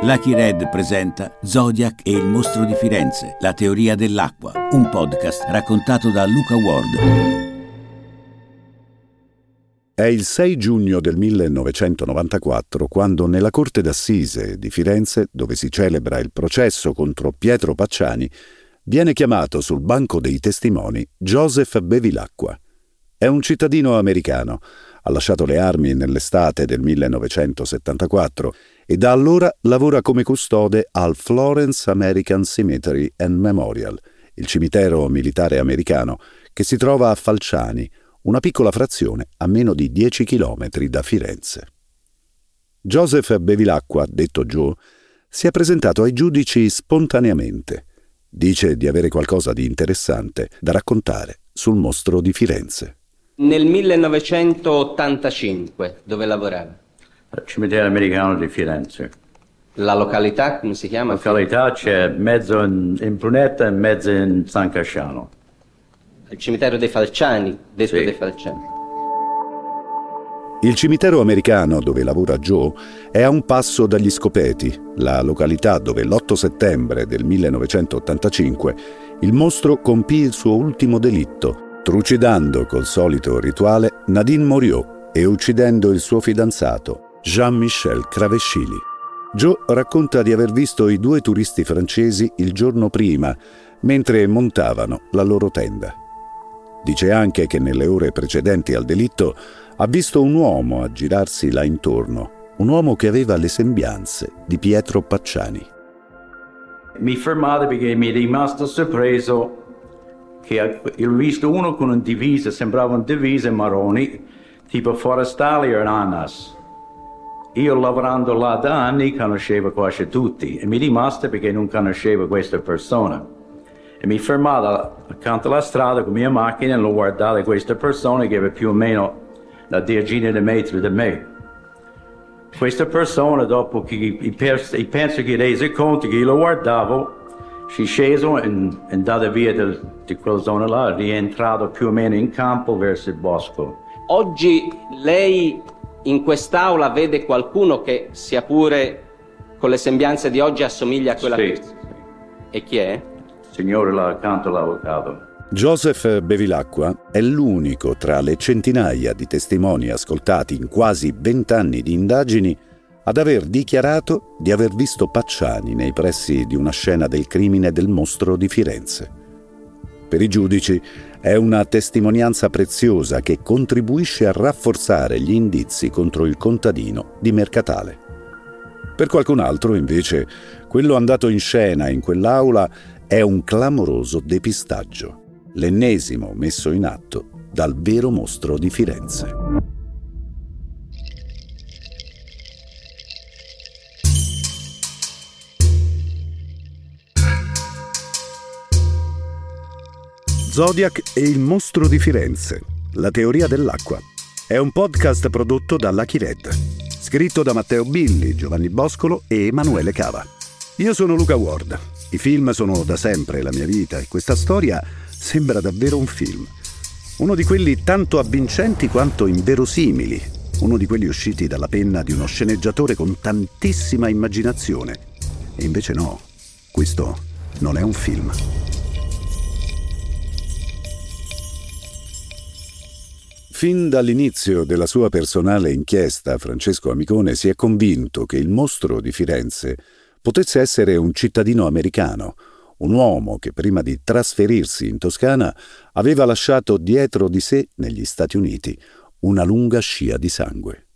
Lucky Red presenta Zodiac e il mostro di Firenze, la teoria dell'acqua, un podcast raccontato da Luca Ward. È il 6 giugno del 1994 quando nella Corte d'Assise di Firenze, dove si celebra il processo contro Pietro Pacciani, viene chiamato sul banco dei testimoni Joseph Bevilacqua. È un cittadino americano, ha lasciato le armi nell'estate del 1974 e da allora lavora come custode al Florence American Cemetery and Memorial, il cimitero militare americano che si trova a Falciani, una piccola frazione a meno di 10 chilometri da Firenze. Joseph Bevilacqua, detto Joe, si è presentato ai giudici spontaneamente. Dice di avere qualcosa di interessante da raccontare sul mostro di Firenze. Nel 1985, dove lavorava? Al cimitero americano di Firenze. La località, come si chiama? La località c'è mezzo in, in Brunetta e mezzo in San Casciano. Il cimitero dei Falciani, detto Sì. dei Falciani. Il cimitero americano dove lavora Joe è a un passo dagli Scopeti, la località dove l'8 settembre del 1985 il mostro compì il suo ultimo delitto, trucidando col solito rituale Nadine Moriot e uccidendo il suo fidanzato, Jean-Michel Cravescili. Joe racconta di aver visto i due turisti francesi il giorno prima, mentre montavano la loro tenda. Dice anche che nelle ore precedenti al delitto ha visto un uomo aggirarsi là intorno, un uomo che aveva le sembianze di Pietro Pacciani. Mi fermate perché mi è rimasto sorpreso che ho visto uno con un divisa, sembrava un divisa marroni, tipo forestali o ANAS. Io lavorando là da anni conoscevo quasi tutti e mi è rimasto perché non conoscevo questa persona. E mi fermavo accanto alla strada con la mia macchina e lo guardavo questa persona che aveva più o meno una decina di metri da me. Questa persona, dopo che penso che rese conto che io lo guardavo, si è sceso e andato via del- di quella zona là, rientrato più o meno in campo verso il bosco. Oggi lei in quest'aula vede qualcuno che, sia pure con le sembianze di oggi, assomiglia a quella Sì, persona. E chi è? signore là accanto all'avvocato. Joseph Bevilacqua è l'unico tra le centinaia di testimoni ascoltati in quasi vent'anni di indagini ad aver dichiarato di aver visto Pacciani nei pressi di una scena del crimine del mostro di Firenze. Per i giudici è una testimonianza preziosa che contribuisce a rafforzare gli indizi contro il contadino di Mercatale. Per qualcun altro, invece, quello andato in scena in quell'aula è un clamoroso depistaggio, l'ennesimo messo in atto dal vero mostro di Firenze. Zodiac e il mostro di Firenze, la teoria dell'acqua. È un podcast prodotto da Lucky Red, scritto da Matteo Billi, Giovanni Boscolo e Emanuele Cava. Io sono Luca Ward. I film sono da sempre la mia vita e questa storia sembra davvero un film. Uno di quelli tanto avvincenti quanto inverosimili, uno di quelli usciti dalla penna di uno sceneggiatore con tantissima immaginazione. E invece no, questo non è un film. Fin dall'inizio della sua personale inchiesta, Francesco Amicone si è convinto che il mostro di Firenze potesse essere un cittadino americano, un uomo che prima di trasferirsi in Toscana aveva lasciato dietro di sé, negli Stati Uniti, una lunga scia di sangue.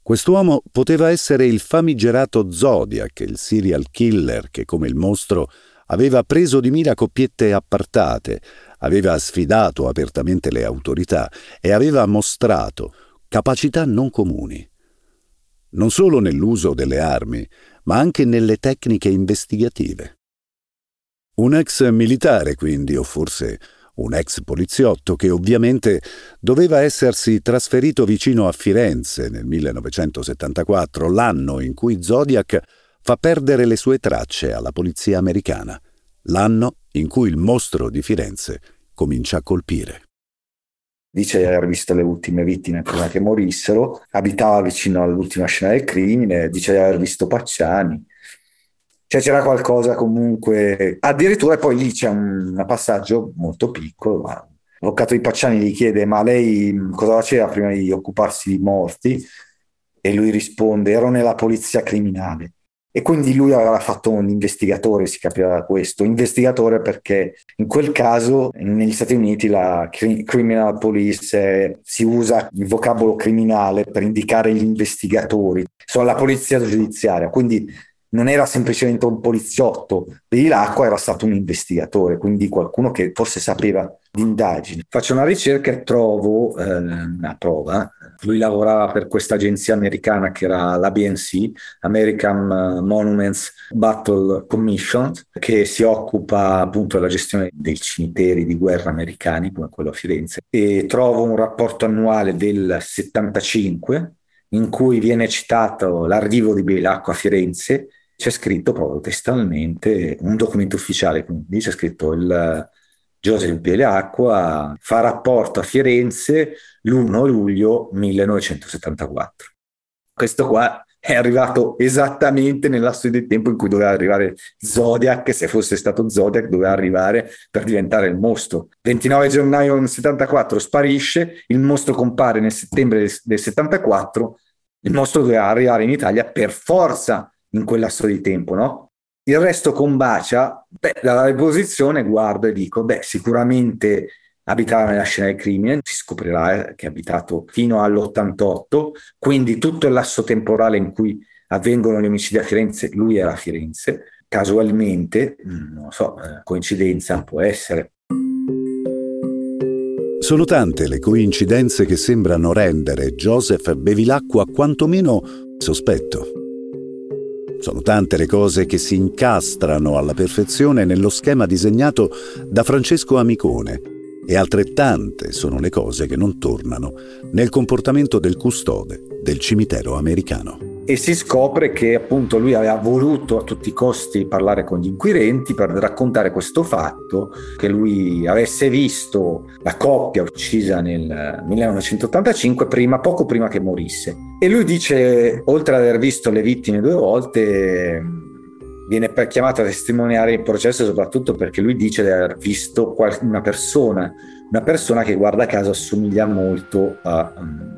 Quest'uomo poteva essere il famigerato Zodiac, il serial killer che, come il mostro, aveva preso di mira coppiette appartate, aveva sfidato apertamente le autorità e aveva mostrato capacità non comuni. Non solo nell'uso delle armi, ma anche nelle tecniche investigative. Un ex militare, quindi, o forse un ex poliziotto che ovviamente doveva essersi trasferito vicino a Firenze nel 1974, l'anno in cui Zodiac fa perdere le sue tracce alla polizia americana, l'anno in cui il mostro di Firenze comincia a colpire. dice di aver visto le ultime vittime prima che morissero, abitava vicino all'ultima scena del crimine, dice di aver visto Pacciani. Cioè c'era qualcosa comunque, addirittura poi lì c'è un, passaggio molto piccolo, ma l'avvocato di Pacciani gli chiede ma lei cosa faceva prima di occuparsi di morti? E lui risponde ero nella polizia criminale. E quindi lui aveva fatto un investigatore, si capiva questo, investigatore perché in quel caso negli Stati Uniti la criminal police eh, si usa il vocabolo criminale per indicare gli investigatori, sono la polizia giudiziaria, quindi non era semplicemente un poliziotto dell'acqua, era stato un investigatore, quindi qualcuno che forse sapeva di indagini. Faccio una ricerca e trovo eh, una prova. Lui lavorava per questa agenzia americana che era l'ABNC, American Monuments Battle Commission, che si occupa appunto della gestione dei cimiteri di guerra americani, come quello a Firenze, e trovo un rapporto annuale del 75 in cui viene citato l'arrivo di Belacqua a Firenze. C'è scritto proprio testualmente un documento ufficiale, quindi c'è scritto il Giuseppe Pieleacqua fa rapporto a Firenze l'1 luglio 1974. Questo qua è arrivato esattamente nel lasso di tempo in cui doveva arrivare Zodiac, se fosse stato Zodiac doveva arrivare per diventare il mostro. 29 gennaio del 74 sparisce, il mostro compare nel settembre del 74, il mostro doveva arrivare in Italia per forza in quel lasso di tempo, no? Il resto combacia, beh, dalla riposizione guardo e dico, beh, sicuramente abitava nella scena del crimine, si scoprirà eh, che ha abitato fino all'88, quindi tutto il lasso temporale in cui avvengono gli omicidi a Firenze, lui era a Firenze, casualmente, mm, non so, eh, coincidenza può essere. Sono tante le coincidenze che sembrano rendere Joseph Bevilacqua quantomeno sospetto. Sono tante le cose che si incastrano alla perfezione nello schema disegnato da Francesco Amicone e altrettante sono le cose che non tornano nel comportamento del custode del cimitero americano e si scopre che appunto lui aveva voluto a tutti i costi parlare con gli inquirenti per raccontare questo fatto, che lui avesse visto la coppia uccisa nel 1985 prima, poco prima che morisse. E lui dice, oltre ad aver visto le vittime due volte, viene chiamato a testimoniare il processo soprattutto perché lui dice di aver visto una persona, una persona che guarda caso assomiglia molto a um,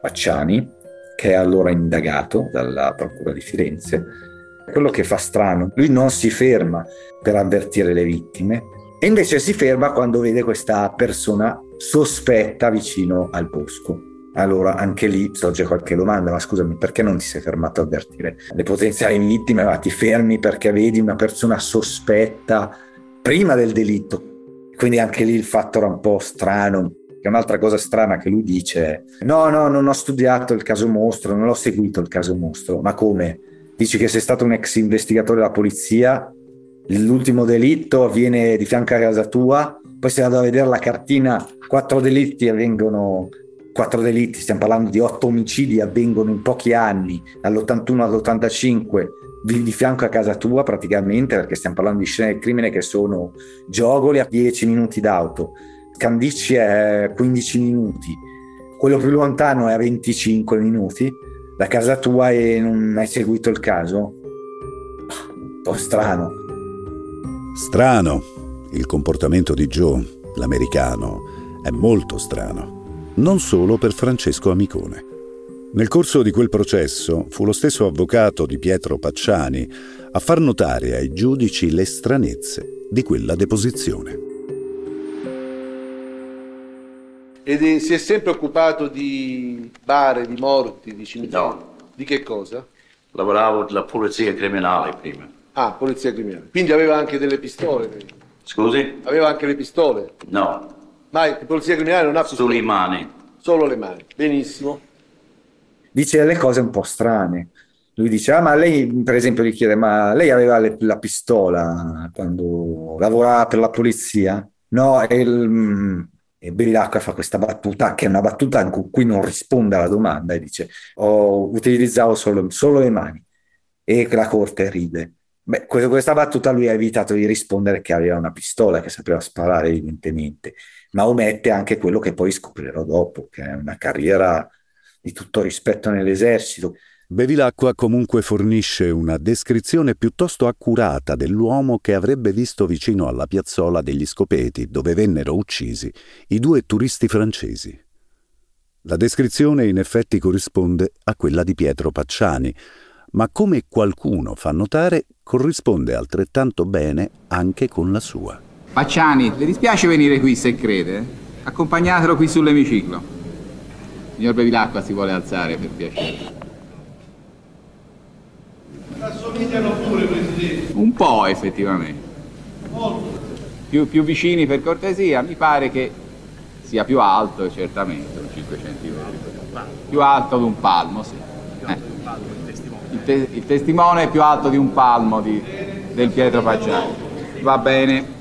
Pacciani che è allora indagato dalla Procura di Firenze. Quello che fa strano, lui non si ferma per avvertire le vittime e invece si ferma quando vede questa persona sospetta vicino al bosco. Allora anche lì sorge qualche domanda, ma scusami, perché non ti sei fermato a avvertire le potenziali vittime? Ma ti fermi perché vedi una persona sospetta prima del delitto. Quindi anche lì il fatto era un po' strano, che un'altra cosa strana che lui dice no, no, non ho studiato il caso mostro, non ho seguito il caso mostro, ma come? Dici che sei stato un ex investigatore della polizia, l'ultimo delitto avviene di fianco a casa tua, poi sei andato a vedere la cartina, quattro delitti avvengono, quattro delitti, stiamo parlando di otto omicidi, avvengono in pochi anni, dall'81 all'85, di, di, fianco a casa tua praticamente, perché stiamo parlando di scene del crimine che sono giogoli a 10 minuti d'auto Candici è 15 minuti, quello più lontano è a 25 minuti, da casa tua e non hai seguito il caso? Un po' strano. Strano. Il comportamento di Joe, l'americano, è molto strano. Non solo per Francesco Amicone. Nel corso di quel processo fu lo stesso avvocato di Pietro Pacciani a far notare ai giudici le stranezze di quella deposizione. Ed si è sempre occupato di bare, di morti, di cimiteri? No. Di che cosa? Lavoravo per la polizia criminale prima. Ah, polizia criminale. Quindi aveva anche delle pistole? Scusi? Aveva anche le pistole? No. Ma la polizia criminale non ha pistole? Sulle mani. Solo le mani. Benissimo. Dice delle cose un po' strane. Lui dice, ah ma lei, per esempio, gli chiede, ma lei aveva le, la pistola quando lavorava per la polizia? No, il, e Bevilacqua fa questa battuta che è una battuta con cui non risponde alla domanda e dice ho utilizzato solo, solo le mani e la corte ride Beh, questa battuta lui ha evitato di rispondere che aveva una pistola, che sapeva sparare evidentemente, ma omette anche quello che poi scoprirò dopo, che è una carriera di tutto rispetto nell'esercito. Bevilacqua comunque fornisce una descrizione piuttosto accurata dell'uomo che avrebbe visto vicino alla piazzola degli Scopeti, dove vennero uccisi i due turisti francesi. La descrizione in effetti corrisponde a quella di Pietro Pacciani, ma come qualcuno fa notare, corrisponde altrettanto bene anche con la sua. Pacciani, le dispiace venire qui se crede? Accompagnatelo qui sull'emiciclo. Signor Bevilacqua si vuole alzare per piacere. Assomigliano pure, Presidente. Un po' effettivamente. Molto. Più, più vicini per cortesia, mi pare che sia più alto, certamente, un 5 cm. Più alto di un palmo, sì. Eh. Il, te- il, testimone è più alto di un palmo di, del Pietro Pacciani. Va bene.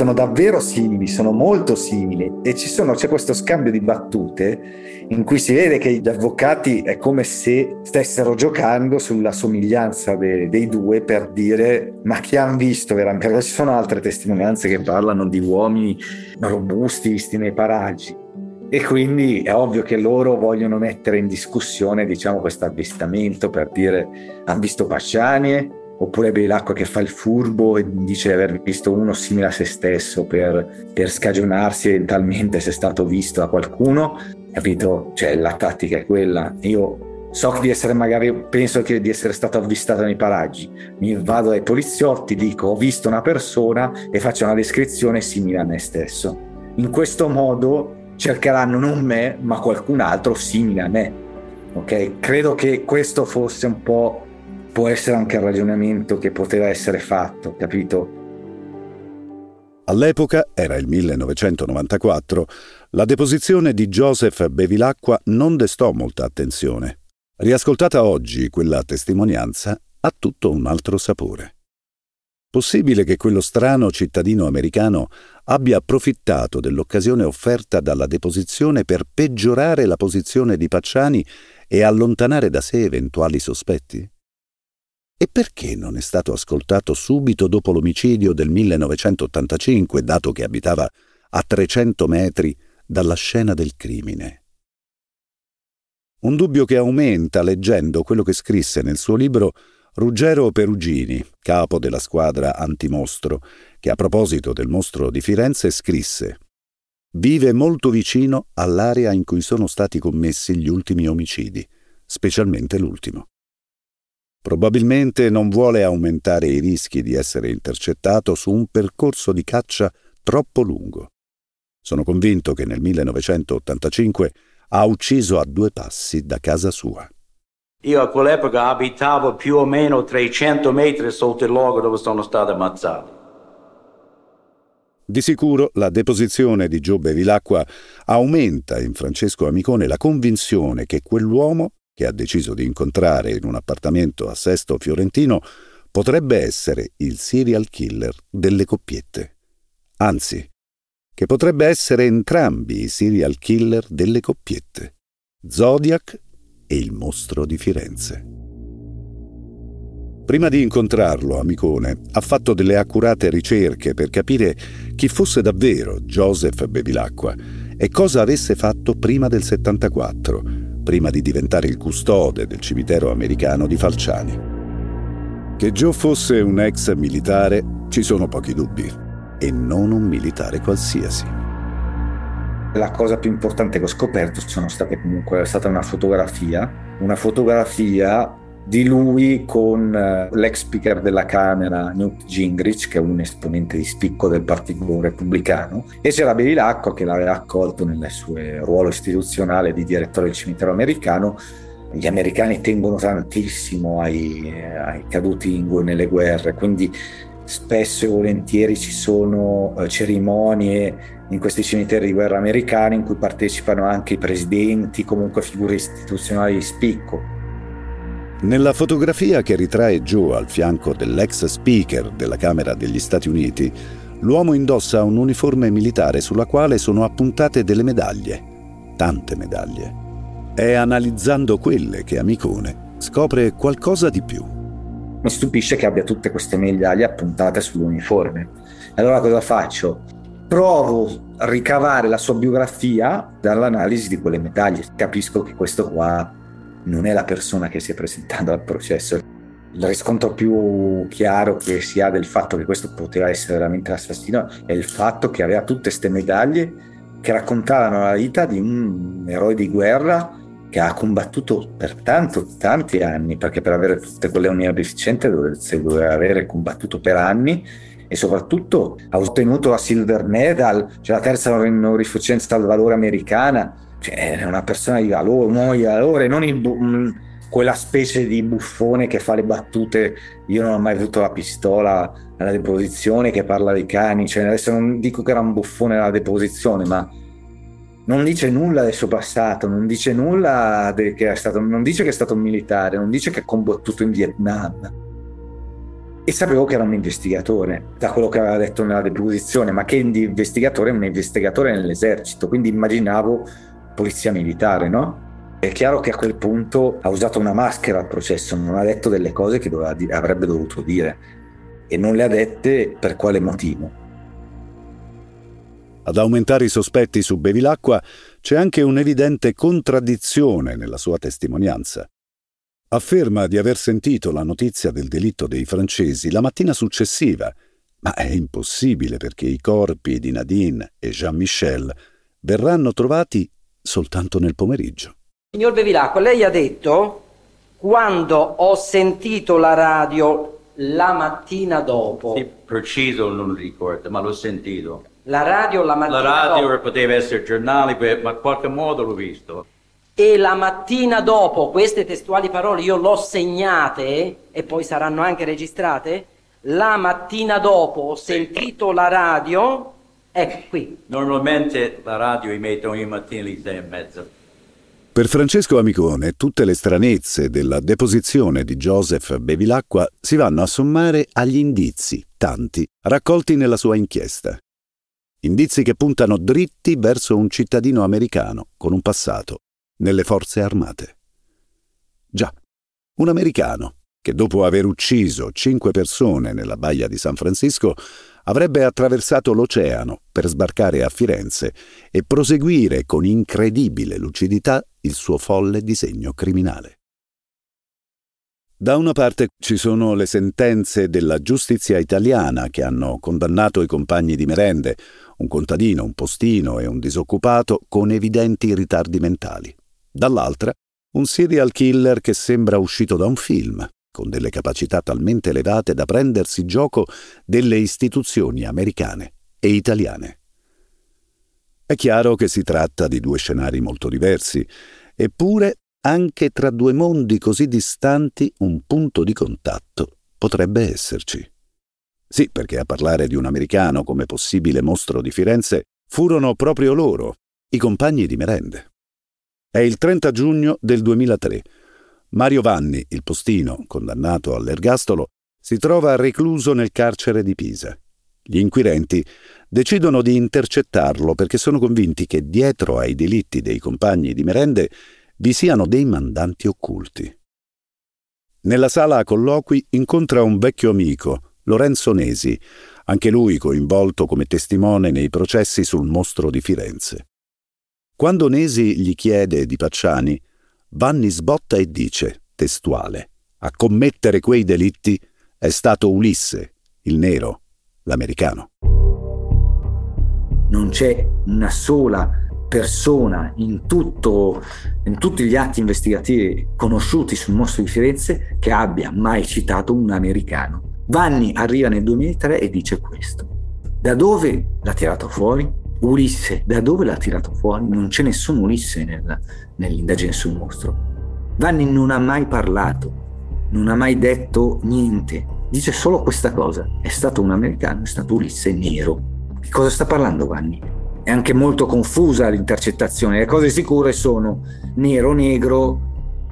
Sono davvero simili, sono molto simili. E sono, c'è questo scambio di battute in cui si vede che gli avvocati è come se stessero giocando sulla somiglianza de, dei due per dire ma chi hanno visto veramente, perché ci sono altre testimonianze che parlano di uomini robusti visti nei paraggi. E quindi è ovvio che loro vogliono mettere in discussione diciamo questo avvistamento per dire hanno visto Pasciani oppure Bevilacqua che fa il furbo e dice di aver visto uno simile a se stesso per, per scagionarsi eventualmente se è stato visto da qualcuno, capito? Cioè la tattica è quella. Io so di essere magari, penso di essere stato avvistato nei paraggi, mi vado ai poliziotti, dico ho visto una persona e faccio una descrizione simile a me stesso. In questo modo cercheranno non me, ma qualcun altro simile a me. Ok? Credo che questo fosse un po' può essere anche il ragionamento che poteva essere fatto, capito? All'epoca, era il 1994, la deposizione di Joseph Bevilacqua non destò molta attenzione. Riascoltata oggi, quella testimonianza ha tutto un altro sapore. Possibile che quello strano cittadino americano abbia approfittato dell'occasione offerta dalla deposizione per peggiorare la posizione di Pacciani e allontanare da sé eventuali sospetti? E perché non è stato ascoltato subito dopo l'omicidio del 1985, dato che abitava a 300 metri dalla scena del crimine? Un dubbio che aumenta leggendo quello che scrisse nel suo libro Ruggero Perugini, capo della squadra antimostro, che a proposito del mostro di Firenze scrisse Vive molto vicino all'area in cui sono stati commessi gli ultimi omicidi, specialmente l'ultimo. Probabilmente non vuole aumentare i rischi di essere intercettato su un percorso di caccia troppo lungo. Sono convinto che nel 1985 ha ucciso a due passi da casa sua. Io a quell'epoca abitavo più o meno 300 metri sotto il luogo dove sono stato ammazzato. Di sicuro la deposizione di Giobbe Vilacqua aumenta in Francesco Amicone la convinzione che quell'uomo che ha deciso di incontrare in un appartamento a Sesto Fiorentino, potrebbe essere il serial killer delle coppiette. Anzi, che potrebbe essere entrambi i serial killer delle coppiette, Zodiac e il mostro di Firenze. Prima di incontrarlo, Amicone ha fatto delle accurate ricerche per capire chi fosse davvero Joseph Bevilacqua e cosa avesse fatto prima del 74, prima di diventare il custode del cimitero americano di Falciani. Che Joe fosse un ex militare ci sono pochi dubbi, e non un militare qualsiasi. La cosa più importante che ho scoperto sono state comunque è stata una fotografia, una fotografia di lui con eh, l'ex speaker della Camera Newt Gingrich, che è un esponente di spicco del Partito Repubblicano, e c'era Bevilacqua che l'aveva accolto nel suo ruolo istituzionale di direttore del cimitero americano. Gli americani tengono tantissimo ai, ai caduti in, nelle guerre, quindi spesso e volentieri ci sono uh, cerimonie in questi cimiteri di guerra americani in cui partecipano anche i presidenti, comunque figure istituzionali di spicco. Nella fotografia che ritrae Joe al fianco dell'ex speaker della Camera degli Stati Uniti, l'uomo indossa un uniforme militare sulla quale sono appuntate delle medaglie, tante medaglie. È analizzando quelle che Amicone scopre qualcosa di più. Mi stupisce che abbia tutte queste medaglie appuntate sull'uniforme. Allora cosa faccio? Provo a ricavare la sua biografia dall'analisi di quelle medaglie. Capisco che questo qua non è la persona che si è presentata al processo. Il riscontro più chiaro che si ha del fatto che questo poteva essere veramente l'assassino è il fatto che aveva tutte queste medaglie che raccontavano la vita di un eroe di guerra che ha combattuto per tanto, tanti anni, perché per avere tutte quelle onorificenze doveva avere combattuto per anni e soprattutto ha ottenuto la Silver Medal, cioè la terza onorificenza al valore americana, cioè una persona di valore, un uomo di valore, non il, bu- quella specie di buffone che fa le battute, io non ho mai avuto la pistola alla deposizione che parla dei cani, cioè adesso non dico che era un buffone alla deposizione, ma non dice nulla del suo passato, non dice nulla che è stato, non dice che è stato un militare, non dice che ha combattuto in Vietnam. E sapevo che era un investigatore, da quello che aveva detto nella deposizione, ma che investigatore è un investigatore nell'esercito, quindi immaginavo polizia militare, no? È chiaro che a quel punto ha usato una maschera al processo, non ha detto delle cose che doveva, avrebbe dovuto dire e non le ha dette per quale motivo. Ad aumentare i sospetti su Bevilacqua c'è anche un'evidente contraddizione nella sua testimonianza. Afferma di aver sentito la notizia del delitto dei francesi la mattina successiva, ma è impossibile perché i corpi di Nadine e Jean-Michel verranno trovati soltanto nel pomeriggio. Signor Bevilacqua, lei ha detto quando ho sentito la radio la mattina dopo. Sì, preciso non ricordo, ma l'ho sentito. La radio la mattina La radio dopo. poteva essere giornali, ma in qualche modo l'ho visto. E la mattina dopo, queste testuali parole io l'ho segnate e poi saranno anche registrate. La mattina dopo ho sentito la radio, ecco qui. Normalmente la radio emette ogni mattina alle sei e mezza. Per Francesco Amicone tutte le stranezze della deposizione di Joseph Bevilacqua si vanno a sommare agli indizi, tanti, raccolti nella sua inchiesta. Indizi che puntano dritti verso un cittadino americano con un passato nelle forze armate. Già, un americano che dopo aver ucciso cinque persone nella baia di San Francisco avrebbe attraversato l'oceano per sbarcare a Firenze e proseguire con incredibile lucidità il suo folle disegno criminale. Da una parte ci sono le sentenze della giustizia italiana che hanno condannato i compagni di merende, un contadino, un postino e un disoccupato con evidenti ritardi mentali. Dall'altra, un serial killer che sembra uscito da un film, con delle capacità talmente elevate da prendersi gioco delle istituzioni americane e italiane. È chiaro che si tratta di due scenari molto diversi, eppure anche tra due mondi così distanti un punto di contatto potrebbe esserci. Sì, perché a parlare di un americano come possibile mostro di Firenze furono proprio loro, i compagni di merende. È il 30 giugno del 2003 Mario Vanni, il postino, condannato all'ergastolo, si trova recluso nel carcere di Pisa. Gli inquirenti decidono di intercettarlo perché sono convinti che dietro ai delitti dei compagni di merende vi siano dei mandanti occulti. Nella sala a colloqui incontra un vecchio amico, Lorenzo Nesi, anche lui coinvolto come testimone nei processi sul mostro di Firenze. Quando Nesi gli chiede di Pacciani, Vanni sbotta e dice, testuale, a commettere quei delitti è stato Ulisse, il nero, l'americano. Non c'è una sola persona in, tutto, in tutti gli atti investigativi conosciuti sul mostro di Firenze che abbia mai citato un americano. Vanni arriva nel 2003 e dice questo. Da dove l'ha tirato fuori? Ulisse, da dove l'ha tirato fuori? Non c'è nessun Ulisse nel, nell'indagine sul mostro. Vanni non ha mai parlato, non ha mai detto niente, dice solo questa cosa. È stato un americano, è stato Ulisse nero. Di cosa sta parlando Vanni? È anche molto confusa l'intercettazione. Le cose sicure sono nero, negro,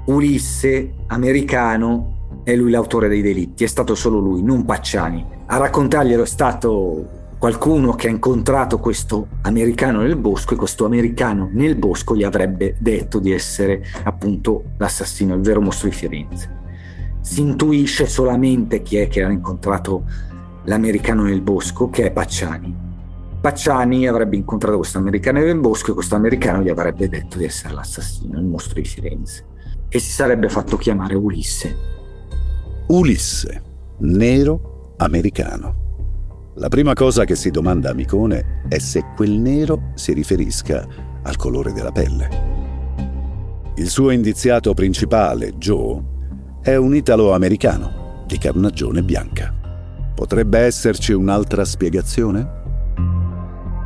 Ulisse, americano, è lui l'autore dei delitti, è stato solo lui, non Pacciani. A raccontarglielo è stato qualcuno che ha incontrato questo americano nel bosco e questo americano nel bosco gli avrebbe detto di essere appunto l'assassino, il vero mostro di Firenze. Si intuisce solamente chi è che ha incontrato l'americano nel bosco, che è Pacciani. Pacciani avrebbe incontrato questo americano nel bosco e questo americano gli avrebbe detto di essere l'assassino, il mostro di Firenze. E si sarebbe fatto chiamare Ulisse. Ulisse, nero americano. La prima cosa che si domanda a Micone è se quel nero si riferisca al colore della pelle. Il suo indiziato principale, Joe, è un italo-americano di carnagione bianca. Potrebbe esserci un'altra spiegazione?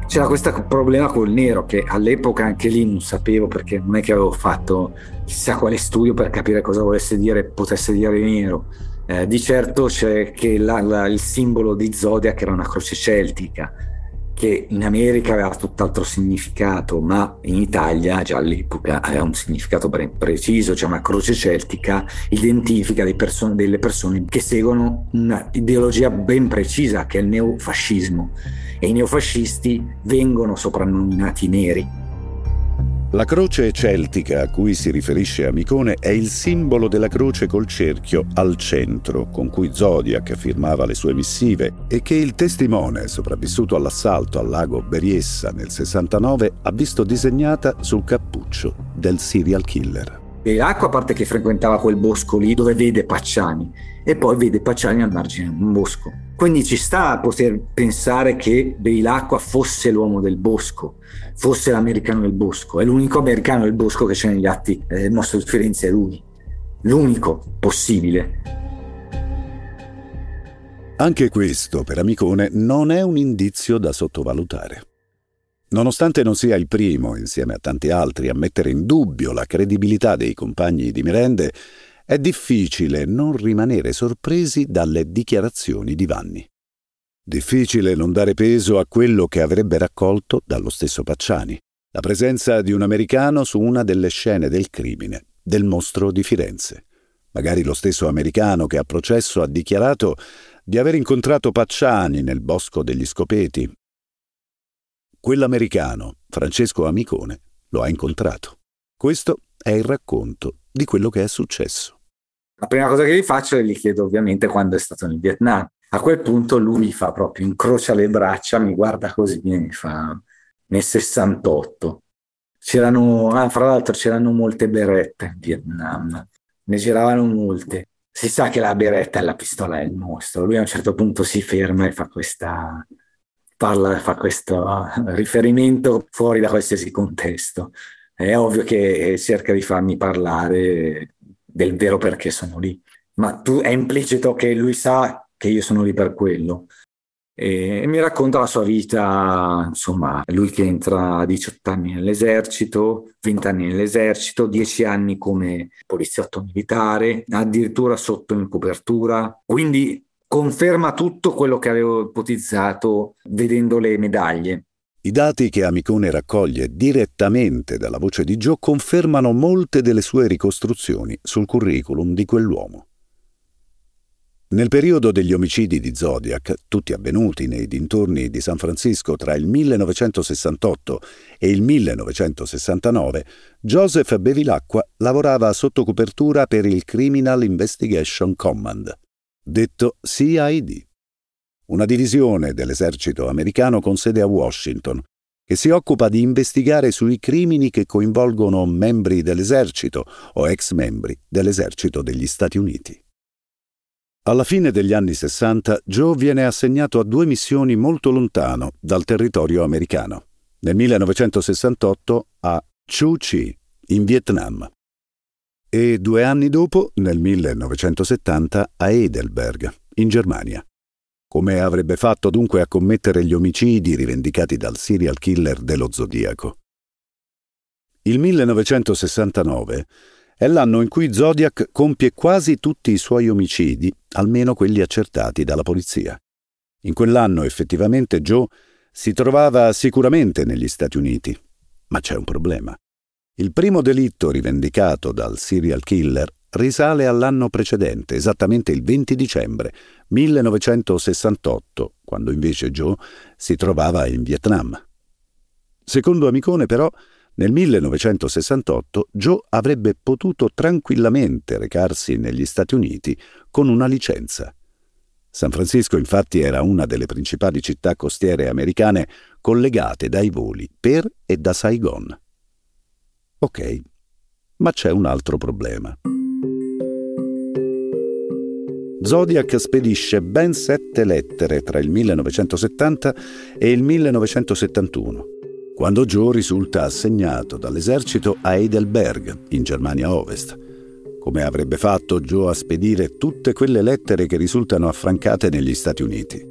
C'era questo problema col nero che all'epoca anche lì non sapevo perché non è che avevo fatto chissà quale studio per capire cosa volesse dire, potesse dire nero eh, di certo c'è che la, la, il simbolo di Zodiac era una croce celtica, che in America aveva tutt'altro significato, ma in Italia già all'epoca aveva un significato ben preciso, cioè una croce celtica identifica perso- delle persone che seguono un'ideologia ben precisa, che è il neofascismo, e i neofascisti vengono soprannominati neri. La croce celtica a cui si riferisce Amicone è il simbolo della croce col cerchio al centro, con cui Zodiac firmava le sue missive e che il testimone, sopravvissuto all'assalto al lago Beriessa nel 69, ha visto disegnata sul cappuccio del serial killer. E Acqua, a parte che frequentava quel bosco lì dove vede Pacciani, e poi vede Pacciani al margine di un bosco. Quindi ci sta a poter pensare che Beilacqua fosse l'uomo del bosco, fosse l'americano del bosco. È l'unico americano del bosco che c'è negli atti eh, del nostro Firenze, è lui. L'unico possibile. Anche questo, per Amicone, non è un indizio da sottovalutare. Nonostante non sia il primo, insieme a tanti altri, a mettere in dubbio la credibilità dei compagni di merende, è difficile non rimanere sorpresi dalle dichiarazioni di Vanni. Difficile non dare peso a quello che avrebbe raccolto dallo stesso Pacciani, la presenza di un americano su una delle scene del crimine, del mostro di Firenze. Magari lo stesso americano che a processo ha dichiarato di aver incontrato Pacciani nel bosco degli Scopeti. Quell'americano, Francesco Amicone, lo ha incontrato. Questo è il racconto di quello che è successo. La prima cosa che gli faccio è gli chiedo ovviamente quando è stato nel Vietnam. A quel punto lui fa proprio, incrocia le braccia, mi guarda così e mi fa nel 68. C'erano, ah, fra l'altro c'erano molte berette in Vietnam, ne giravano molte. Si sa che la beretta è la pistola del mostro. Lui a un certo punto si ferma e fa questa, parla, fa questo riferimento fuori da qualsiasi contesto. È ovvio che cerca di farmi parlare del vero perché sono lì. Ma tu, è implicito che lui sa che io sono lì per quello. E, mi racconta la sua vita, insomma, lui che entra a 18 anni nell'esercito, 20 anni nell'esercito, 10 anni come poliziotto militare, addirittura sotto in copertura. Quindi conferma tutto quello che avevo ipotizzato vedendo le medaglie. I dati che Amicone raccoglie direttamente dalla voce di Joe confermano molte delle sue ricostruzioni sul curriculum di quell'uomo. Nel periodo degli omicidi di Zodiac, tutti avvenuti nei dintorni di San Francisco tra il 1968 e il 1969, Joseph Bevilacqua lavorava sotto copertura per il Criminal Investigation Command, detto CID una divisione dell'esercito americano con sede a Washington, che si occupa di investigare sui crimini che coinvolgono membri dell'esercito o ex membri dell'esercito degli Stati Uniti. Alla fine degli anni 60 Joe viene assegnato a due missioni molto lontano dal territorio americano. Nel 1968 a Chu Chi, in Vietnam, e due anni dopo, nel 1970, a Heidelberg, in Germania. Come avrebbe fatto dunque a commettere gli omicidi rivendicati dal serial killer dello Zodiaco? Il 1969 è l'anno in cui Zodiac compie quasi tutti i suoi omicidi, almeno quelli accertati dalla polizia. In quell'anno effettivamente Joe si trovava sicuramente negli Stati Uniti, ma c'è un problema. Il primo delitto rivendicato dal serial killer risale all'anno precedente, esattamente il 20 dicembre 1968, quando invece Joe si trovava in Vietnam. Secondo Amicone, però, nel 1968 Joe avrebbe potuto tranquillamente recarsi negli Stati Uniti con una licenza. San Francisco infatti era una delle principali città costiere americane collegate dai voli per e da Saigon. Ok, ma c'è un altro problema. Zodiac spedisce ben sette lettere tra il 1970 e il 1971 quando Joe risulta assegnato dall'esercito a Heidelberg, in Germania Ovest. Come avrebbe fatto Joe a spedire tutte quelle lettere che risultano affrancate negli Stati Uniti?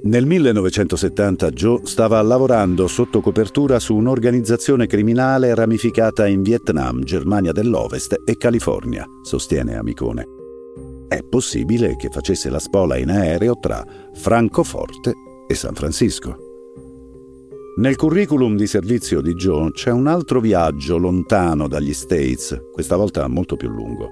Nel 1970 Joe stava lavorando sotto copertura su un'organizzazione criminale ramificata in Vietnam, Germania dell'Ovest e California, sostiene Amicone. È possibile che facesse la spola in aereo tra Francoforte e San Francisco. Nel curriculum di servizio di Joe c'è un altro viaggio lontano dagli States, questa volta molto più lungo.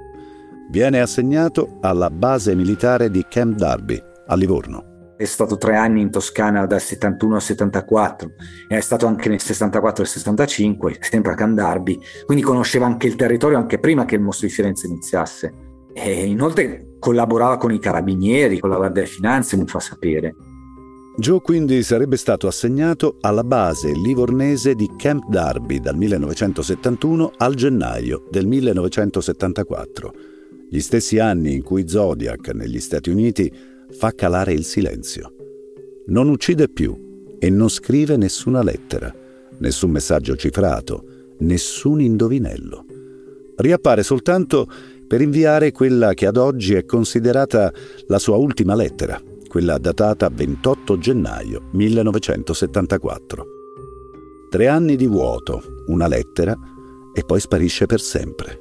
Viene assegnato alla base militare di Camp Darby, a Livorno. È stato tre anni in Toscana dal 71 al 74 e è stato anche nel 64 e 65, sempre a Camp Darby, quindi conosceva anche il territorio anche prima che il mostro di Firenze iniziasse. E inoltre collaborava con i carabinieri, con la Guardia di Finanze, mi fa sapere. Joe quindi sarebbe stato assegnato alla base livornese di Camp Darby dal 1971 al gennaio del 1974, gli stessi anni in cui Zodiac negli Stati Uniti fa calare il silenzio. Non uccide più e non scrive nessuna lettera, nessun messaggio cifrato, nessun indovinello. Riappare soltanto per inviare quella che ad oggi è considerata la sua ultima lettera, quella datata 28 gennaio 1974. Tre anni di vuoto, una lettera e poi sparisce per sempre.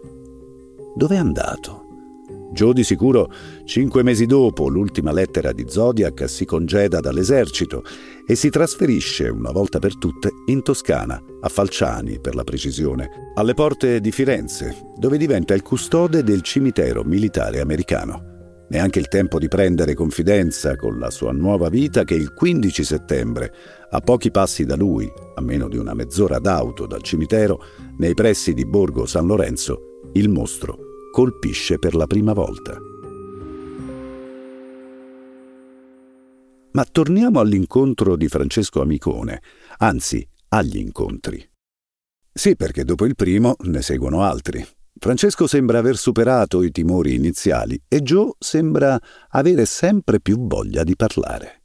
Dov'è andato? Joe di sicuro, cinque mesi dopo l'ultima lettera di Zodiac, si congeda dall'esercito e si trasferisce una volta per tutte in Toscana, a Falciani per la precisione, alle porte di Firenze, dove diventa il custode del cimitero militare americano. Neanche il tempo di prendere confidenza con la sua nuova vita che il 15 settembre, a pochi passi da lui, a meno di una mezz'ora d'auto dal cimitero, nei pressi di Borgo San Lorenzo, il mostro colpisce per la prima volta. Ma torniamo all'incontro di Francesco Amicone, anzi agli incontri. Sì, perché dopo il primo ne seguono altri. Francesco sembra aver superato i timori iniziali e Joe sembra avere sempre più voglia di parlare.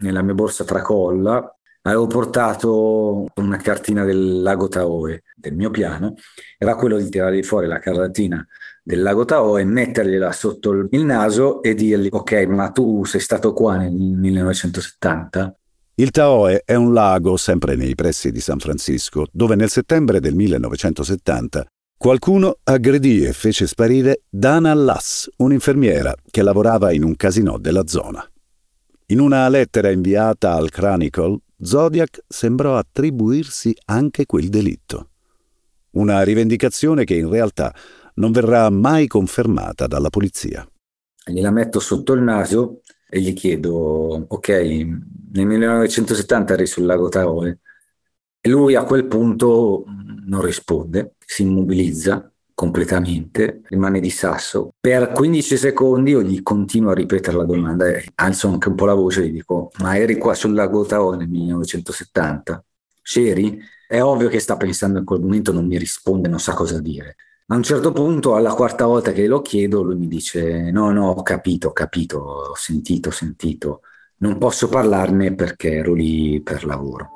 Nella mia borsa tracolla avevo portato una cartina del lago Taoe del mio piano, era quello di tirare fuori la cartina del lago Taoe, mettergliela sotto il naso e dirgli ok, ma tu sei stato qua nel 1970? Il Taoe è un lago sempre nei pressi di San Francisco, dove nel settembre del 1970 Qualcuno aggredì e fece sparire Dana Lass, un'infermiera che lavorava in un casino della zona. In una lettera inviata al Chronicle, Zodiac sembrò attribuirsi anche quel delitto. Una rivendicazione che in realtà non verrà mai confermata dalla polizia. Gliela metto sotto il naso e gli chiedo, ok, nel 1970 eri sul lago Taole, e lui a quel punto non risponde, si immobilizza completamente, rimane di sasso. Per 15 secondi io gli continuo a ripetere la domanda, alzo anche un po' la voce e gli dico, ma eri qua sul lago Tao nel 1970? C'eri? È ovvio che sta pensando in quel momento, non mi risponde, non sa cosa dire. A un certo punto, alla quarta volta che lo chiedo, lui mi dice, no, no, ho capito, ho capito, ho sentito, ho sentito, non posso parlarne perché ero lì per lavoro.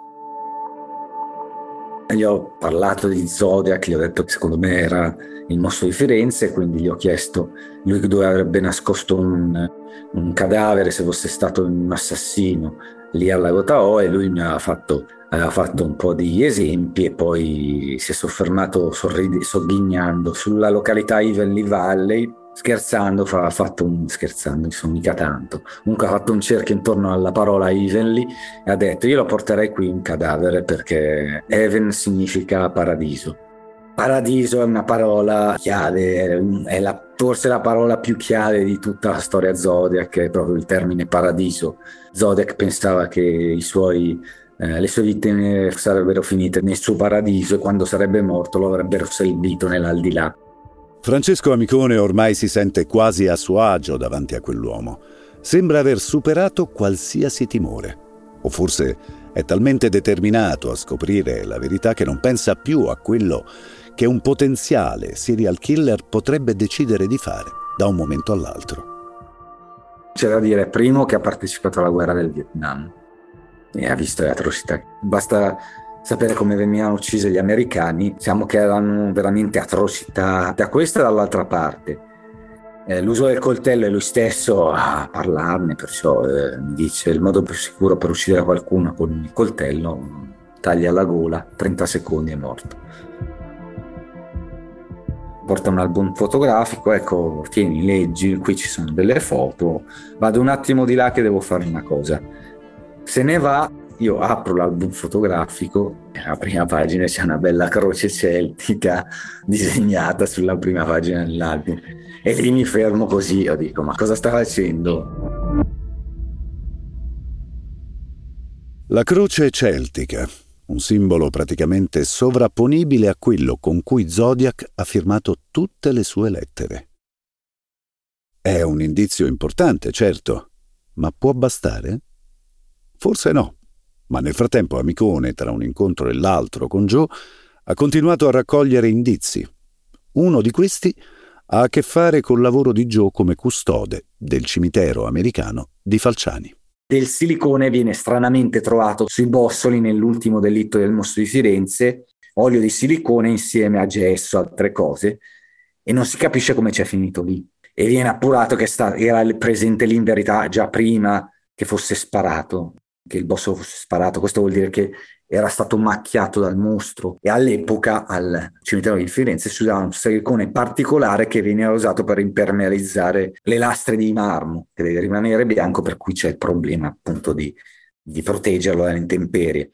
Gli ho parlato di Zodiac, gli ho detto che secondo me era il mostro di Firenze, quindi gli ho chiesto lui dove avrebbe nascosto un, un cadavere se fosse stato un assassino lì al Lago Tao e lui mi aveva fatto, aveva fatto un po' di esempi e poi si è soffermato sorridi, sogghignando sulla località Evenly Valley scherzando, ha fatto un scherzando, insomma, mica tanto. Comunque ha fatto un cerchio intorno alla parola Evenly e ha detto: Io lo porterei qui un cadavere perché Even significa paradiso. Paradiso è una parola chiave, è la, forse la parola più chiave di tutta la storia Zodiac, è proprio il termine paradiso. Zodiac pensava che i suoi eh, le sue vittime sarebbero finite nel suo paradiso e quando sarebbe morto lo avrebbero servito nell'aldilà. Francesco Amicone ormai si sente quasi a suo agio davanti a quell'uomo. Sembra aver superato qualsiasi timore. O forse è talmente determinato a scoprire la verità che non pensa più a quello che un potenziale serial killer potrebbe decidere di fare da un momento all'altro. C'è da dire, primo, che ha partecipato alla guerra del Vietnam e ha visto le atrocità. Basta sapere come venivano uccisi gli americani, diciamo che erano veramente atrocità da questa e dall'altra parte. Eh, l'uso del coltello è lui stesso a parlarne, perciò eh, mi dice il modo più sicuro per uccidere qualcuno con il coltello, taglia la gola, 30 secondi è morto. Porta un album fotografico, ecco, tieni, leggi, qui ci sono delle foto, vado un attimo di là che devo fare una cosa Se ne va, io apro l'album fotografico e alla prima pagina c'è una bella croce celtica disegnata sulla prima pagina dell'album. E lì mi fermo così, io dico, ma cosa sta facendo? La croce celtica, un simbolo praticamente sovrapponibile a quello con cui Zodiac ha firmato tutte le sue lettere. È un indizio importante, certo, ma può bastare? Forse no, ma nel frattempo Amicone, tra un incontro e l'altro con Joe, ha continuato a raccogliere indizi. Uno di questi ha a che fare col lavoro di Joe come custode del cimitero americano di Falciani. Del silicone viene stranamente trovato sui bossoli nell'ultimo delitto del mostro di Firenze, olio di silicone insieme a gesso, altre cose, e non si capisce come c'è finito lì. E viene appurato che sta, era presente lì in verità già prima che fosse sparato che il boss fosse sparato, questo vuol dire che era stato macchiato dal mostro e all'epoca al cimitero di Firenze si usava un silicone particolare che veniva usato per impermeabilizzare le lastre di marmo, che deve rimanere bianco, per cui c'è il problema appunto di, di proteggerlo dalle intemperie.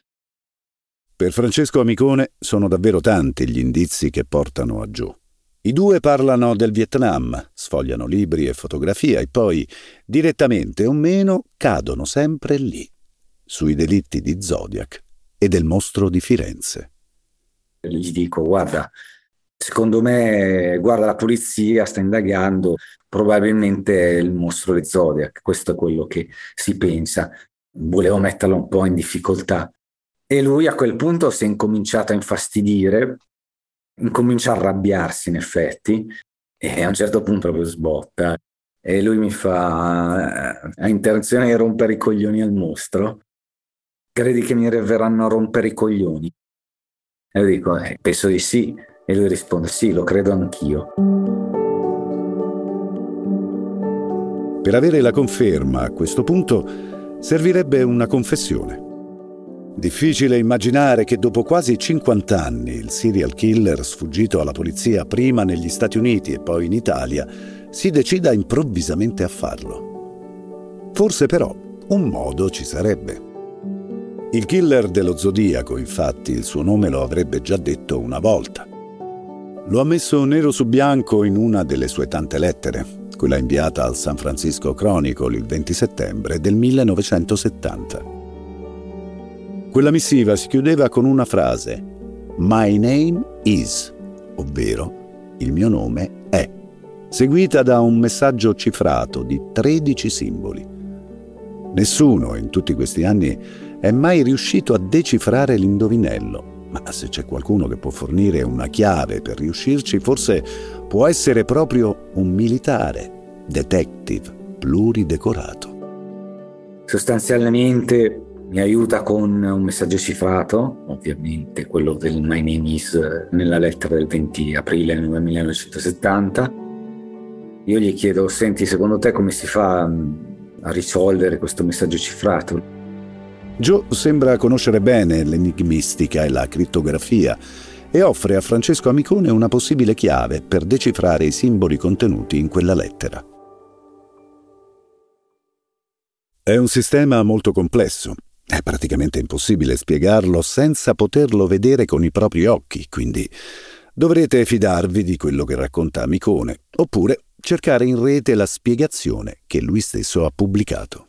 Per Francesco Amicone sono davvero tanti gli indizi che portano a giù. I due parlano del Vietnam, sfogliano libri e fotografie e poi, direttamente o meno, cadono sempre lì sui delitti di Zodiac e del mostro di Firenze. Gli dico, guarda, secondo me, guarda, la polizia sta indagando, probabilmente è il mostro di Zodiac, questo è quello che si pensa. Volevo metterlo un po' in difficoltà. E lui a quel punto si è incominciato a infastidire, incomincia a arrabbiarsi in effetti, e a un certo punto proprio sbotta. E lui mi fa, ha intenzione di rompere i coglioni al mostro credi che mi verranno a rompere i coglioni? E io dico, eh, penso di sì. E lui risponde, sì, lo credo anch'io. Per avere la conferma a questo punto servirebbe una confessione. Difficile immaginare che dopo quasi 50 anni il serial killer sfuggito alla polizia prima negli Stati Uniti e poi in Italia si decida improvvisamente a farlo. Forse però un modo ci sarebbe. Il killer dello zodiaco, infatti, il suo nome lo avrebbe già detto una volta. Lo ha messo nero su bianco in una delle sue tante lettere, quella inviata al San Francisco Chronicle il 20 settembre del 1970. Quella missiva si chiudeva con una frase My name is, ovvero il mio nome è, seguita da un messaggio cifrato di 13 simboli. Nessuno in tutti questi anni è mai riuscito a decifrare l'indovinello. Ma se c'è qualcuno che può fornire una chiave per riuscirci, forse può essere proprio un militare, detective, pluridecorato. Sostanzialmente mi aiuta con un messaggio cifrato, ovviamente quello del My Name Is nella lettera del 20 aprile 1970. Io gli chiedo, senti, secondo te come si fa a risolvere questo messaggio cifrato? Joe sembra conoscere bene l'enigmistica e la crittografia e offre a Francesco Amicone una possibile chiave per decifrare i simboli contenuti in quella lettera. È un sistema molto complesso. È praticamente impossibile spiegarlo senza poterlo vedere con i propri occhi, quindi Dovrete fidarvi di quello che racconta Amicone, oppure cercare in rete la spiegazione che lui stesso ha pubblicato.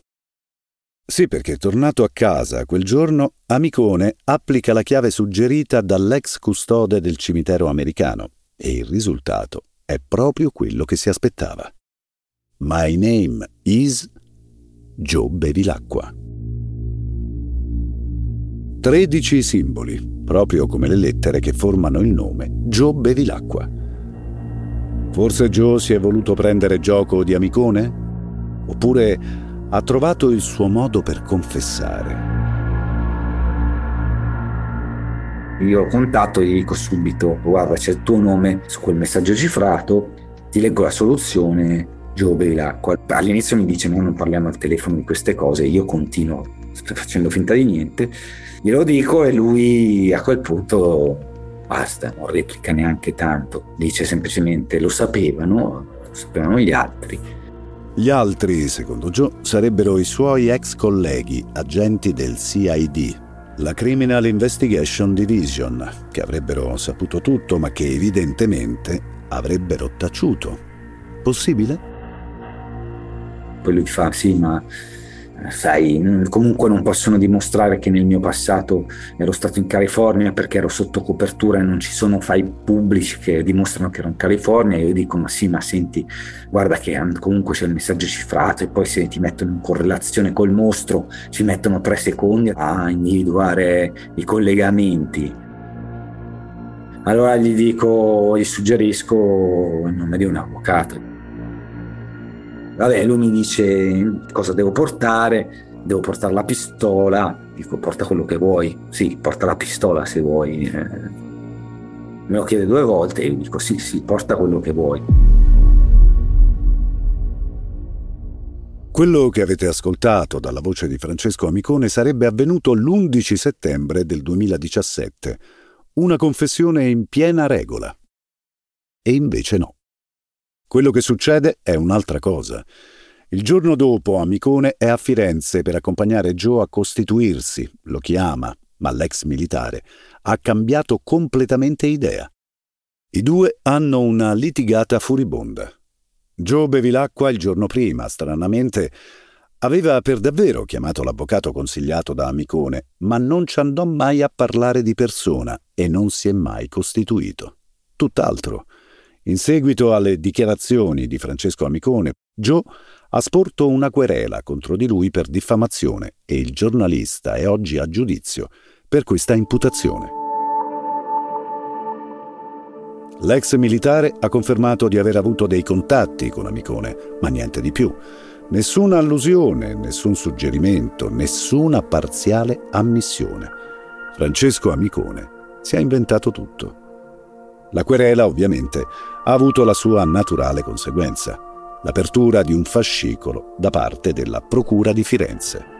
Sì, perché tornato a casa quel giorno, Amicone applica la chiave suggerita dall'ex custode del cimitero americano e il risultato è proprio quello che si aspettava. My name is Joe Bevilacqua. 13 simboli, proprio come le lettere che formano il nome Joe Bevilacqua. Forse Joe si è voluto prendere gioco di Amicone? Oppure ha trovato il suo modo per confessare? Io contatto e gli dico subito, guarda c'è il tuo nome su quel messaggio cifrato, ti leggo la soluzione, Giove l'acqua. All'inizio mi dice no, non parliamo al telefono di queste cose, io continuo, facendo finta di niente, glielo dico e lui a quel punto basta, non replica neanche tanto, dice semplicemente lo sapevano, lo sapevano gli altri. Gli altri, secondo Joe, sarebbero i suoi ex colleghi, agenti del CID, la Criminal Investigation Division, che avrebbero saputo tutto ma che evidentemente avrebbero taciuto. Possibile? Poi lui fa, sì, ma sai, comunque non possono dimostrare che nel mio passato ero stato in California perché ero sotto copertura e non ci sono file pubblici che dimostrano che ero in California. E io dico, ma sì, ma senti, guarda che comunque c'è il messaggio cifrato e poi se ti mettono in correlazione col mostro ci mettono tre secondi a individuare i collegamenti. Allora gli dico, gli suggerisco il nome di un avvocato Vabbè, lui mi dice cosa devo portare, devo portare la pistola, dico porta quello che vuoi, sì, porta la pistola se vuoi. Eh. Me lo chiede due volte e io dico sì, sì, porta quello che vuoi. Quello che avete ascoltato dalla voce di Francesco Amicone sarebbe avvenuto l'11 settembre del 2017, una confessione in piena regola. E invece no. Quello che succede è un'altra cosa. Il giorno dopo Amicone è a Firenze per accompagnare Joe a costituirsi, lo chiama, ma l'ex militare ha cambiato completamente idea. I due hanno una litigata furibonda. Joe Bevilacqua il giorno prima, stranamente, aveva per davvero chiamato l'avvocato consigliato da Amicone, ma non ci andò mai a parlare di persona e non si è mai costituito. Tutt'altro. In seguito alle dichiarazioni di Francesco Amicone, Joe ha sporto una querela contro di lui per diffamazione e il giornalista è oggi a giudizio per questa imputazione. L'ex militare ha confermato di aver avuto dei contatti con Amicone, ma niente di più. Nessuna allusione, nessun suggerimento, nessuna parziale ammissione. Francesco Amicone si è inventato tutto. La querela, ovviamente, ha avuto la sua naturale conseguenza, l'apertura di un fascicolo da parte della Procura di Firenze.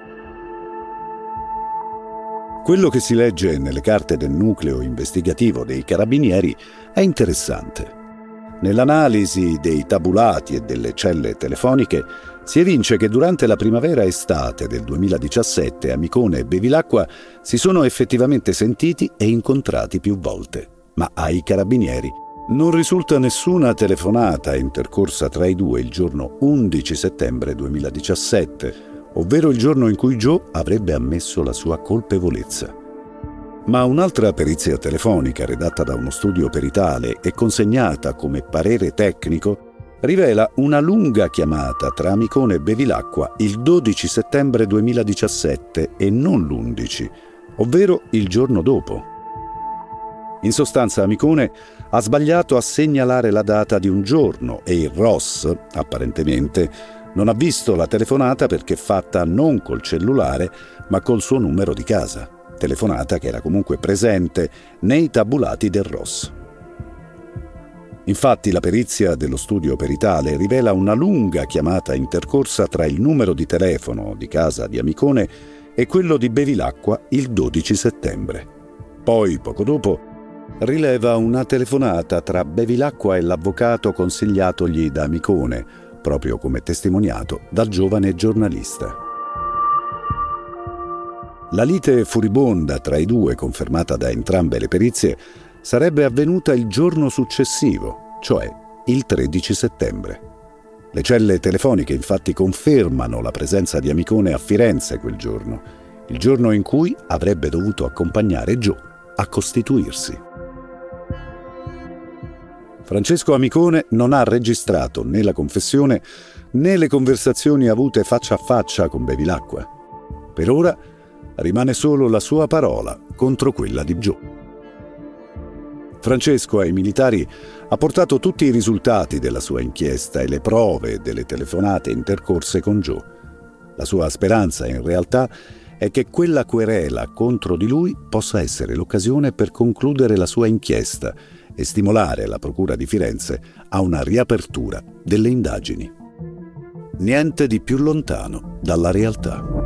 Quello che si legge nelle carte del nucleo investigativo dei carabinieri è interessante. Nell'analisi dei tabulati e delle celle telefoniche si evince che durante la primavera-estate del 2017 Amicone e Bevilacqua si sono effettivamente sentiti e incontrati più volte ma ai carabinieri non risulta nessuna telefonata intercorsa tra i due il giorno 11 settembre 2017, ovvero il giorno in cui Joe avrebbe ammesso la sua colpevolezza. Ma un'altra perizia telefonica redatta da uno studio peritale e consegnata come parere tecnico rivela una lunga chiamata tra Amicone e Bevilacqua il 12 settembre 2017 e non l'11, ovvero il giorno dopo. In sostanza Amicone ha sbagliato a segnalare la data di un giorno e il Ross, apparentemente, non ha visto la telefonata perché fatta non col cellulare ma col suo numero di casa, telefonata che era comunque presente nei tabulati del Ross. Infatti la perizia dello studio peritale rivela una lunga chiamata intercorsa tra il numero di telefono di casa di Amicone e quello di Bevilacqua il 12 settembre. Poi, poco dopo, rileva una telefonata tra Bevilacqua e l'avvocato consigliatogli da Amicone, proprio come testimoniato dal giovane giornalista. La lite furibonda tra i due, confermata da entrambe le perizie, sarebbe avvenuta il giorno successivo, cioè il 13 settembre. Le celle telefoniche infatti confermano la presenza di Amicone a Firenze quel giorno, il giorno in cui avrebbe dovuto accompagnare Joe a costituirsi. Francesco Amicone non ha registrato né la confessione né le conversazioni avute faccia a faccia con Bevilacqua. Per ora rimane solo la sua parola contro quella di Joe. Francesco ai militari ha portato tutti i risultati della sua inchiesta e le prove delle telefonate intercorse con Joe. La sua speranza in realtà è che quella querela contro di lui possa essere l'occasione per concludere la sua inchiesta e stimolare la Procura di Firenze a una riapertura delle indagini. Niente di più lontano dalla realtà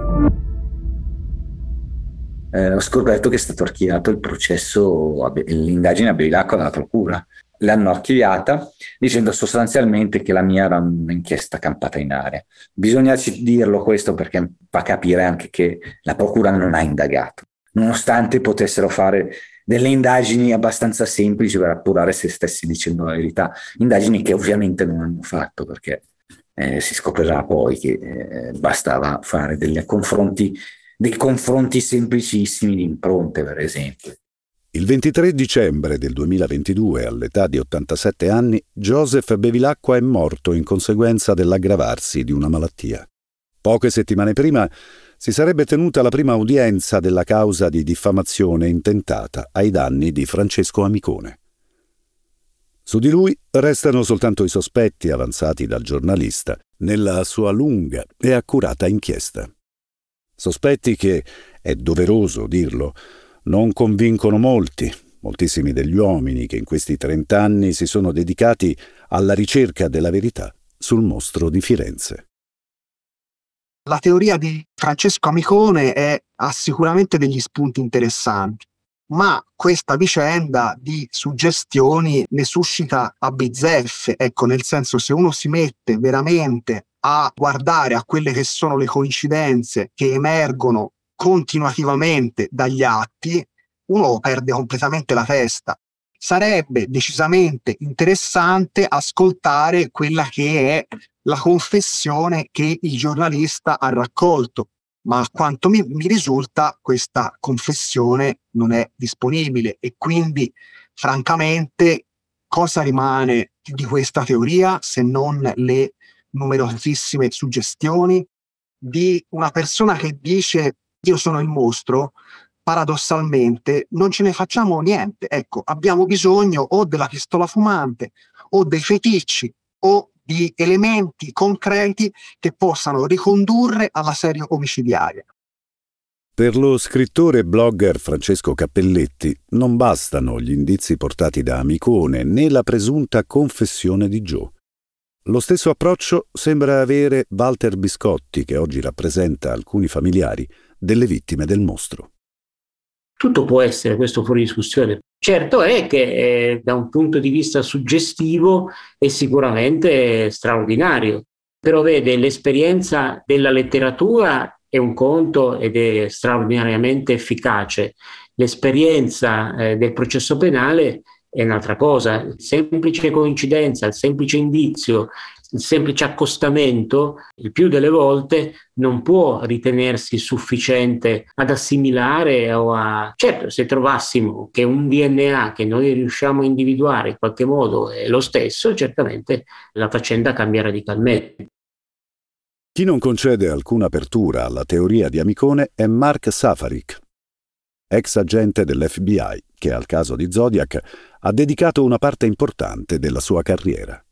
eh, ho scoperto che è stato archiviato il processo, l'indagine a Bevilacqua dalla procura. L'hanno archiviata dicendo sostanzialmente che la mia era un'inchiesta campata in aria. Bisogna dirlo questo perché fa capire anche che la procura non ha indagato, nonostante potessero fare delle indagini abbastanza semplici per appurare se stessi dicendo la verità, indagini che ovviamente non hanno fatto perché eh, si scoprirà poi che eh, bastava fare confronti dei confronti semplicissimi di impronte, per esempio. Il 23 dicembre del 2022, all'età di 87 anni, Joseph Bevilacqua è morto in conseguenza dell'aggravarsi di una malattia. Poche settimane prima si sarebbe tenuta la prima udienza della causa di diffamazione intentata ai danni di Francesco Amicone. Su di lui restano soltanto i sospetti avanzati dal giornalista nella sua lunga e accurata inchiesta. Sospetti che, è doveroso dirlo, non convincono molti, moltissimi degli uomini che in questi trent'anni si sono dedicati alla ricerca della verità sul mostro di Firenze. La teoria di Francesco Amicone è, ha sicuramente degli spunti interessanti, ma questa vicenda di suggestioni ne suscita a bizzeffe, ecco, nel senso se uno si mette veramente a guardare a quelle che sono le coincidenze che emergono continuativamente dagli atti, uno perde completamente la testa. Sarebbe decisamente interessante ascoltare quella che è la confessione che il giornalista ha raccolto, ma a quanto mi, mi risulta questa confessione non è disponibile e quindi francamente cosa rimane di questa teoria se non le numerosissime suggestioni di una persona che dice io sono il mostro, paradossalmente non ce ne facciamo niente. Ecco, abbiamo bisogno o della pistola fumante o dei feticci o di elementi concreti che possano ricondurre alla serie omicidiaria. Per lo scrittore e blogger Francesco Cappelletti non bastano gli indizi portati da Amicone né la presunta confessione di Joe. Lo stesso approccio sembra avere Walter Biscotti, che oggi rappresenta alcuni familiari delle vittime del mostro. Tutto può essere questo fuori discussione. Certo è che eh, da un punto di vista suggestivo è sicuramente straordinario, però vede l'esperienza della letteratura è un conto ed è straordinariamente efficace. L'esperienza eh, del processo penale è un'altra cosa. Semplice coincidenza, semplice indizio, il semplice accostamento, il più delle volte non può ritenersi sufficiente ad assimilare o a... Certo, se trovassimo che un DNA che noi riusciamo a individuare in qualche modo è lo stesso, certamente la faccenda cambia radicalmente. Chi non concede alcuna apertura alla teoria di Amicone è Mark Safarik, ex agente dell'FBI, che al caso di Zodiac ha dedicato una parte importante della sua carriera.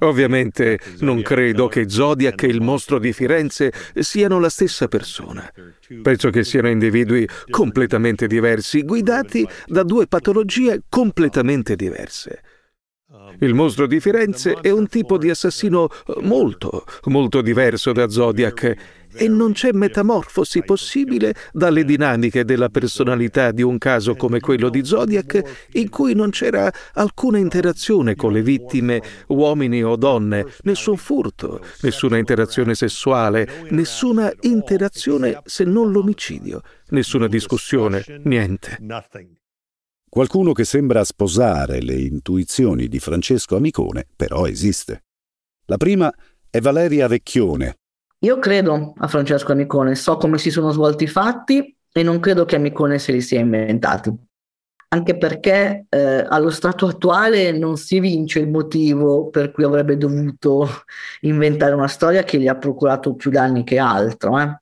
Ovviamente non credo che Zodiac e il mostro di Firenze siano la stessa persona. Penso che siano individui completamente diversi, guidati da due patologie completamente diverse. Il mostro di Firenze è un tipo di assassino molto, molto diverso da Zodiac e non c'è metamorfosi possibile dalle dinamiche della personalità di un caso come quello di Zodiac in cui non c'era alcuna interazione con le vittime, uomini o donne, nessun furto, nessuna interazione sessuale, nessuna interazione se non l'omicidio, nessuna discussione, niente. Qualcuno che sembra sposare le intuizioni di Francesco Amicone, però esiste. La prima è Valeria Vecchione. Io credo a Francesco Amicone, so come si sono svolti i fatti e non credo che Amicone se li sia inventati. Anche perché eh, allo stato attuale non si vince il motivo per cui avrebbe dovuto inventare una storia che gli ha procurato più danni che altro. Eh.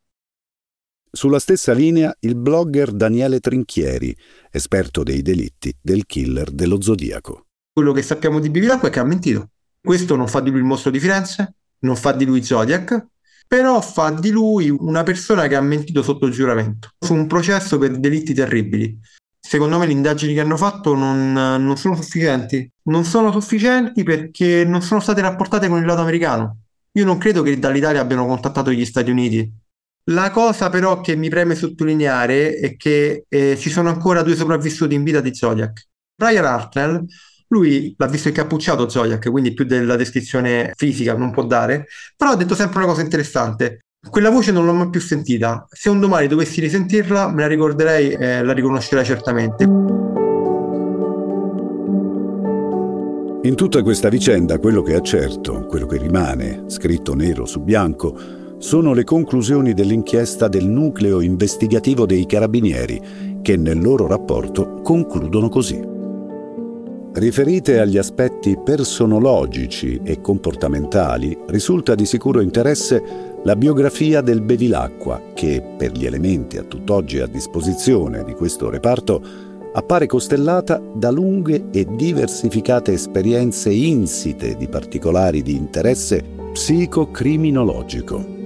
Sulla stessa linea il blogger Daniele Trinchieri, esperto dei delitti del killer dello Zodiaco. Quello che sappiamo di Bivilacqua è che ha mentito. Questo non fa di lui il mostro di Firenze, non fa di lui Zodiac, però fa di lui una persona che ha mentito sotto giuramento su un processo per delitti terribili. Secondo me le indagini che hanno fatto non, non sono sufficienti. Non sono sufficienti perché non sono state rapportate con il lato americano. Io non credo che dall'Italia abbiano contattato gli Stati Uniti la cosa però che mi preme sottolineare è che eh, ci sono ancora due sopravvissuti in vita di Zodiac. Brian Hartnell, lui l'ha visto incappucciato Zodiac, quindi più della descrizione fisica non può dare, però ha detto sempre una cosa interessante. Quella voce non l'ho mai più sentita. Se un domani dovessi risentirla, me la ricorderei e la riconoscerei certamente. In tutta questa vicenda, quello che è certo, quello che rimane, scritto nero su bianco, sono le conclusioni dell'inchiesta del nucleo investigativo dei carabinieri, che nel loro rapporto concludono così. Riferite agli aspetti personologici e comportamentali, risulta di sicuro interesse la biografia del Bevilacqua, che, per gli elementi a tutt'oggi a disposizione di questo reparto, appare costellata da lunghe e diversificate esperienze insite di particolari di interesse psicocriminologico.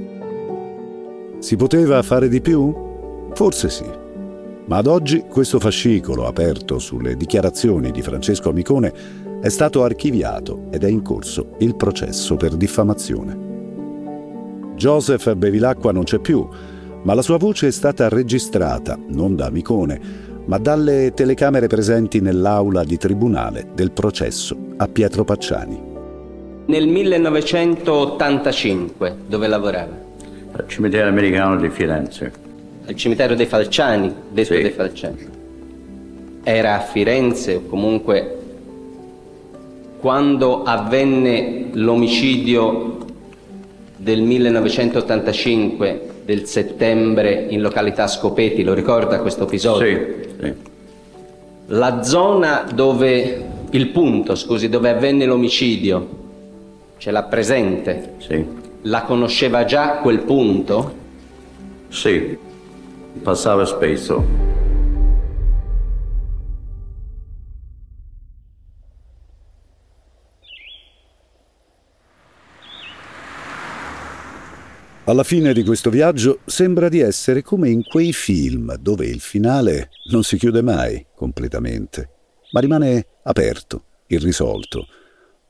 Si poteva fare di più? Forse sì. Ma ad oggi questo fascicolo aperto sulle dichiarazioni di Francesco Amicone è stato archiviato ed è in corso il processo per diffamazione. Joseph Bevilacqua non c'è più, ma la sua voce è stata registrata non da Amicone, ma dalle telecamere presenti nell'aula di tribunale del processo a Pietro Pacciani. Nel 1985, dove lavorava? Al cimitero americano di Firenze. Al cimitero dei Falciani, detto Sì. dei Falciani. Era a Firenze o comunque quando avvenne l'omicidio del 1985 del settembre in località Scopeti, lo ricorda questo episodio? Sì, sì. La zona dove, il punto, scusi, dove avvenne l'omicidio, ce l'ha presente? Sì. La conosceva già quel punto? Sì, passava spesso. Alla fine di questo viaggio sembra di essere come in quei film dove il finale non si chiude mai completamente, ma rimane aperto, irrisolto,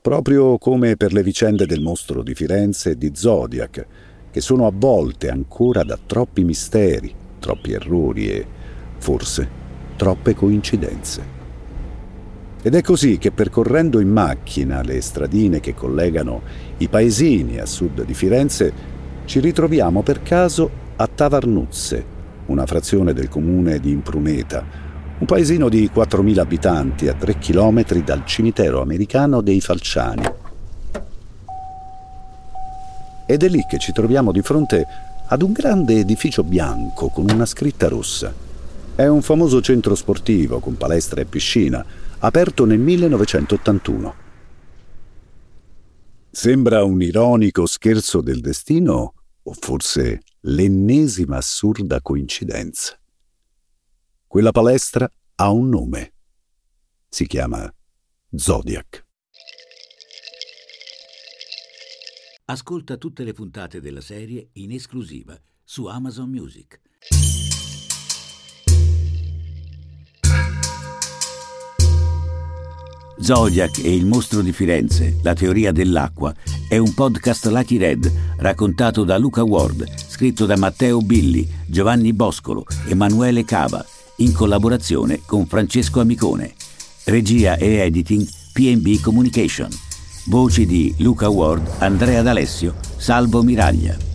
proprio come per le vicende del mostro di Firenze e di Zodiac, che sono avvolte ancora da troppi misteri, troppi errori e, forse, troppe coincidenze. Ed è così che percorrendo in macchina le stradine che collegano i paesini a sud di Firenze, ci ritroviamo per caso a Tavarnuzze, una frazione del comune di Impruneta, un paesino di 4.000 abitanti a 3 chilometri dal cimitero americano dei Falciani. Ed è lì che ci troviamo di fronte ad un grande edificio bianco con una scritta rossa. È un famoso centro sportivo con palestra e piscina, aperto nel 1981. Sembra un ironico scherzo del destino o forse l'ennesima assurda coincidenza. Quella palestra ha un nome. Si chiama Zodiac. Ascolta tutte le puntate della serie in esclusiva su Amazon Music. Zodiac e il mostro di Firenze, la teoria dell'acqua, è un podcast Lucky Red raccontato da Luca Ward, scritto da Matteo Billi, Giovanni Boscolo, Emanuele Cava, in collaborazione con Francesco Amicone. Regia e editing PB Communication. Voci di Luca Ward, Andrea D'Alessio, Salvo Miraglia.